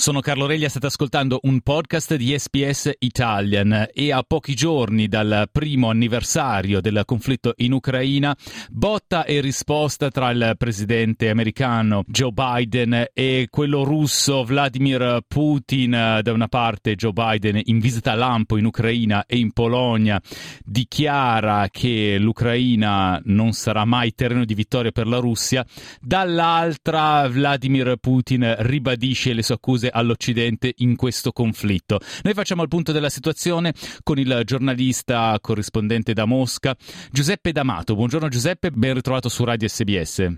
Sono Carlo Reglia, state ascoltando un podcast di SPS Italian e a pochi giorni dal primo anniversario del conflitto in Ucraina, botta e risposta tra il presidente americano Joe Biden e quello russo Vladimir Putin. Da una parte Joe Biden in visita a lampo in Ucraina e in Polonia dichiara che l'Ucraina non sarà mai terreno di vittoria per la Russia, dall'altra Vladimir Putin ribadisce le sue accuse all'Occidente in questo conflitto. Noi facciamo il punto della situazione con il giornalista corrispondente da Mosca, Giuseppe D'Amato. Buongiorno Giuseppe, ben ritrovato su Radio SBS.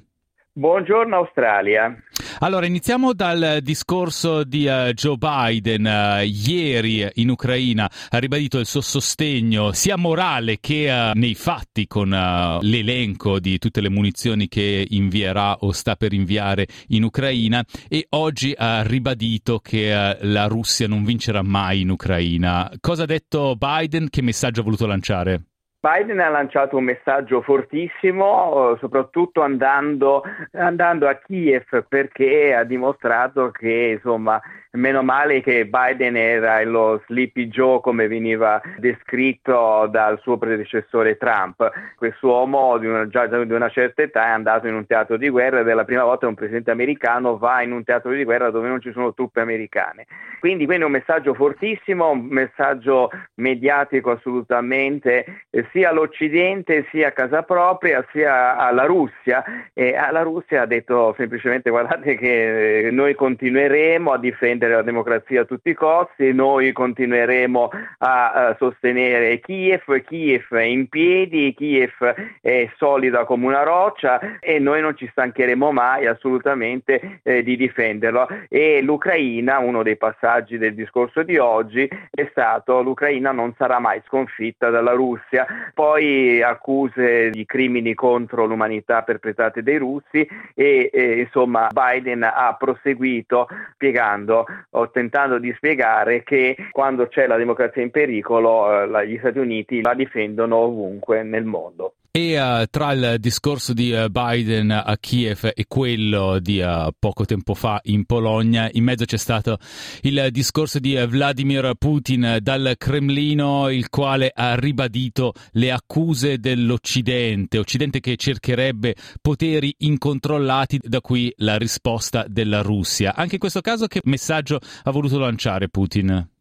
Buongiorno Australia. Allora, iniziamo dal discorso di uh, Joe Biden. Uh, ieri in Ucraina ha ribadito il suo sostegno sia morale che uh, nei fatti con l'elenco di tutte le munizioni che invierà o sta per inviare in Ucraina e oggi ha ribadito che la Russia non vincerà mai in Ucraina. Cosa ha detto Biden? Che messaggio ha voluto lanciare? Biden ha lanciato un messaggio fortissimo, soprattutto andando, andando, a Kiev perché ha dimostrato che insomma, meno male che Biden era lo Sleepy Joe come veniva descritto dal suo predecessore Trump. Quest'uomo di una, già di una certa età è andato in un teatro di guerra ed è la prima volta che un presidente americano va in un teatro di guerra dove non ci sono truppe americane. Quindi, quindi un messaggio fortissimo, un messaggio mediatico assolutamente sia all'Occidente sia a casa propria sia alla Russia e alla Russia ha detto semplicemente guardate che eh, noi continueremo a difendere la democrazia a tutti i costi, noi continueremo a, a sostenere Kiev, Kiev è in piedi, Kiev è solida come una roccia e noi non ci stancheremo mai assolutamente eh, di difenderlo e l'Ucraina, uno dei passaggi del discorso di oggi è stato l'Ucraina non sarà mai sconfitta dalla Russia. Poi accuse di crimini contro l'umanità perpetrate dai russi e, e insomma Biden ha proseguito spiegando o tentando di spiegare che quando c'è la democrazia in pericolo eh, gli Stati Uniti la difendono ovunque nel mondo. E uh, tra il discorso di uh, Biden a Kiev e quello di uh, poco tempo fa in Polonia, in mezzo c'è stato il discorso di Vladimir Putin dal Cremlino, il quale ha ribadito le accuse dell'Occidente, Occidente che cercherebbe poteri incontrollati, da qui la risposta della Russia. Anche in questo caso che messaggio ha voluto lanciare Putin?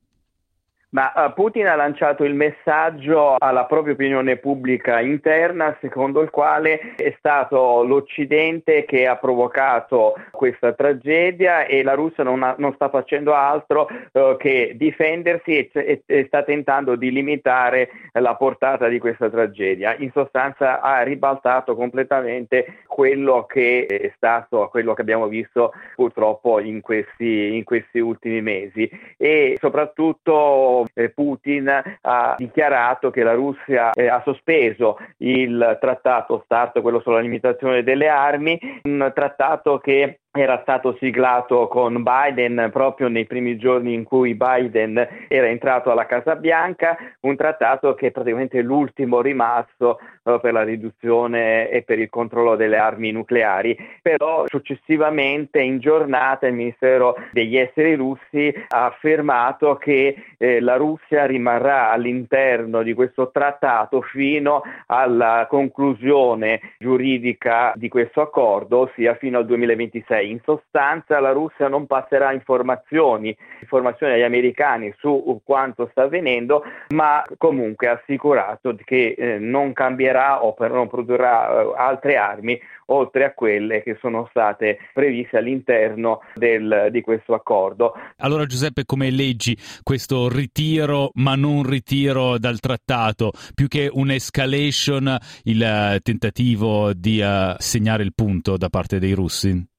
Ma uh, Putin ha lanciato il messaggio alla propria opinione pubblica interna secondo il quale è stato l'Occidente che ha provocato questa tragedia e la Russia non, ha, non sta facendo altro uh, che difendersi e, e, e, sta tentando di limitare la portata di questa tragedia. In sostanza ha ribaltato completamente quello che è stato, quello che abbiamo visto purtroppo in questi, in questi ultimi mesi e soprattutto Putin ha dichiarato che la Russia eh, ha sospeso il trattato START, quello sulla limitazione delle armi, un trattato che era stato siglato con Biden proprio nei primi giorni in cui Biden era entrato alla Casa Bianca, un trattato che è praticamente l'ultimo rimasto uh, per la riduzione e per il controllo delle armi nucleari. Però successivamente in giornata il Ministero degli Esteri russi ha affermato che eh, la Russia rimarrà all'interno di questo trattato fino alla conclusione giuridica di questo accordo, ossia fino al 2026 in sostanza la Russia non passerà informazioni, informazioni agli americani su quanto sta avvenendo, ma comunque ha assicurato che eh, non cambierà o non produrrà eh, altre armi oltre a quelle che sono state previste all'interno del, di questo accordo. Allora Giuseppe, come leggi questo ritiro ma non ritiro dal trattato, più che un'escalation, il tentativo di uh, segnare il punto da parte dei russi?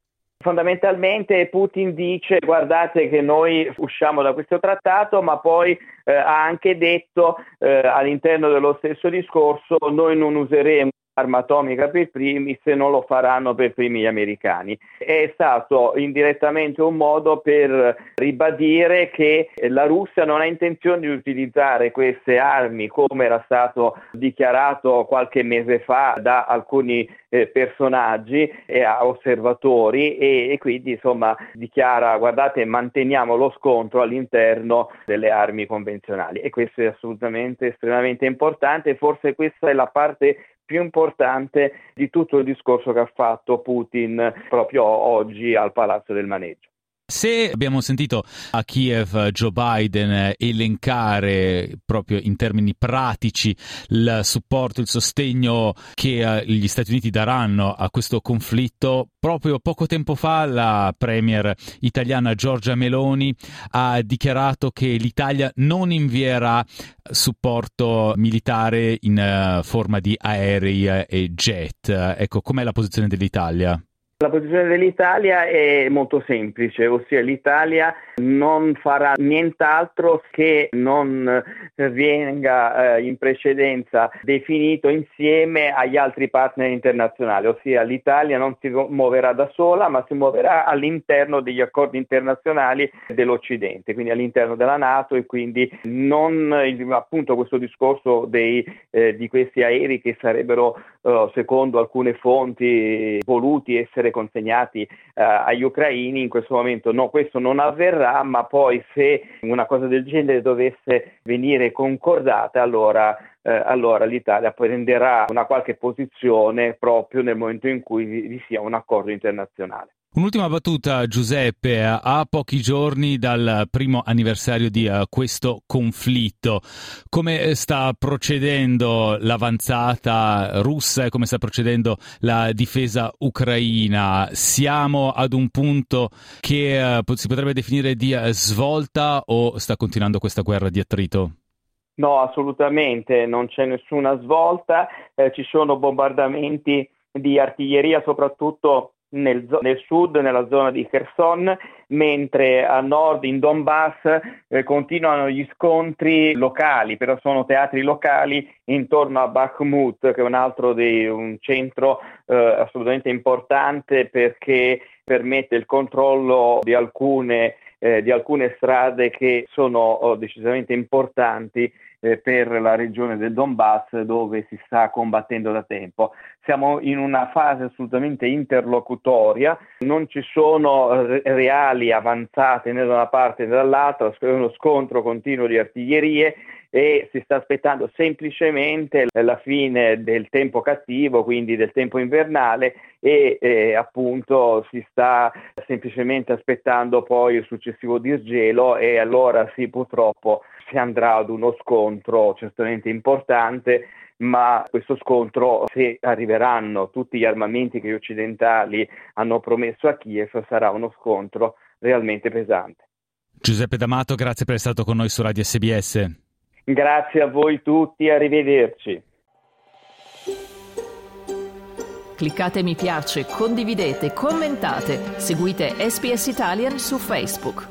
Fondamentalmente Putin dice guardate che noi usciamo da questo trattato, ma poi eh, ha anche detto eh, all'interno dello stesso discorso noi non useremo arma atomica per primi se non lo faranno per primi gli americani. È stato indirettamente un modo per ribadire che la Russia non ha intenzione di utilizzare queste armi come era stato dichiarato qualche mese fa da alcuni eh, personaggi e osservatori e, e quindi insomma dichiara guardate manteniamo lo scontro all'interno delle armi convenzionali e questo è assolutamente estremamente importante forse questa è la parte più importante di tutto il discorso che ha fatto Putin proprio oggi al Palazzo del Maneggio. Se abbiamo sentito a Kiev Joe Biden elencare proprio in termini pratici il supporto, il sostegno che eh, gli Stati Uniti daranno a questo conflitto, proprio poco tempo fa la premier italiana Giorgia Meloni ha dichiarato che l'Italia non invierà supporto militare in eh, forma di aerei e jet. Ecco, com'è la posizione dell'Italia? La posizione dell'Italia è molto semplice, ossia l'Italia non farà nient'altro che non venga eh, in precedenza definito insieme agli altri partner internazionali, ossia l'Italia non si muoverà da sola ma si muoverà all'interno degli accordi internazionali dell'Occidente, quindi all'interno della Nato e quindi non appunto questo discorso dei, eh, di questi aerei che sarebbero eh, secondo alcune fonti voluti essere consegnati eh, agli ucraini, in questo momento no, questo non avverrà, ma poi se una cosa del genere dovesse venire concordata, allora eh, allora l'Italia prenderà una qualche posizione proprio nel momento in cui vi sia un accordo internazionale. Un'ultima battuta, Giuseppe, a pochi giorni dal primo anniversario di uh, questo conflitto, come sta procedendo l'avanzata russa e come sta procedendo la difesa ucraina? Siamo ad un punto che uh, si potrebbe definire di svolta o sta continuando questa guerra di attrito? No, assolutamente, non c'è nessuna svolta, eh, ci sono bombardamenti di artiglieria soprattutto nel, nel, sud, nella zona di Kherson, mentre a nord in Donbass eh, continuano gli scontri locali, però sono teatri locali intorno a Bakhmut, che è un altro di un centro eh, assolutamente importante perché permette il controllo di alcune, eh, di alcune strade che sono oh, decisamente importanti eh, per la regione del Donbass dove si sta combattendo da tempo. Siamo in una fase assolutamente interlocutoria, non ci sono reali avanzate né da una parte né dall'altra, è uno scontro continuo di artiglierie e si sta aspettando semplicemente la fine del tempo cattivo, quindi del tempo invernale e eh, appunto si sta semplicemente aspettando poi il successivo disgelo e allora sì purtroppo si andrà ad uno scontro certamente importante ma questo scontro, se arriveranno tutti gli armamenti che gli occidentali hanno promesso a Kiev, sarà uno scontro realmente pesante. Giuseppe D'Amato, grazie per essere stato con noi su Radio SBS. Grazie a voi tutti, arrivederci. Cliccate mi piace, condividete, commentate, seguite SPS Italian su Facebook.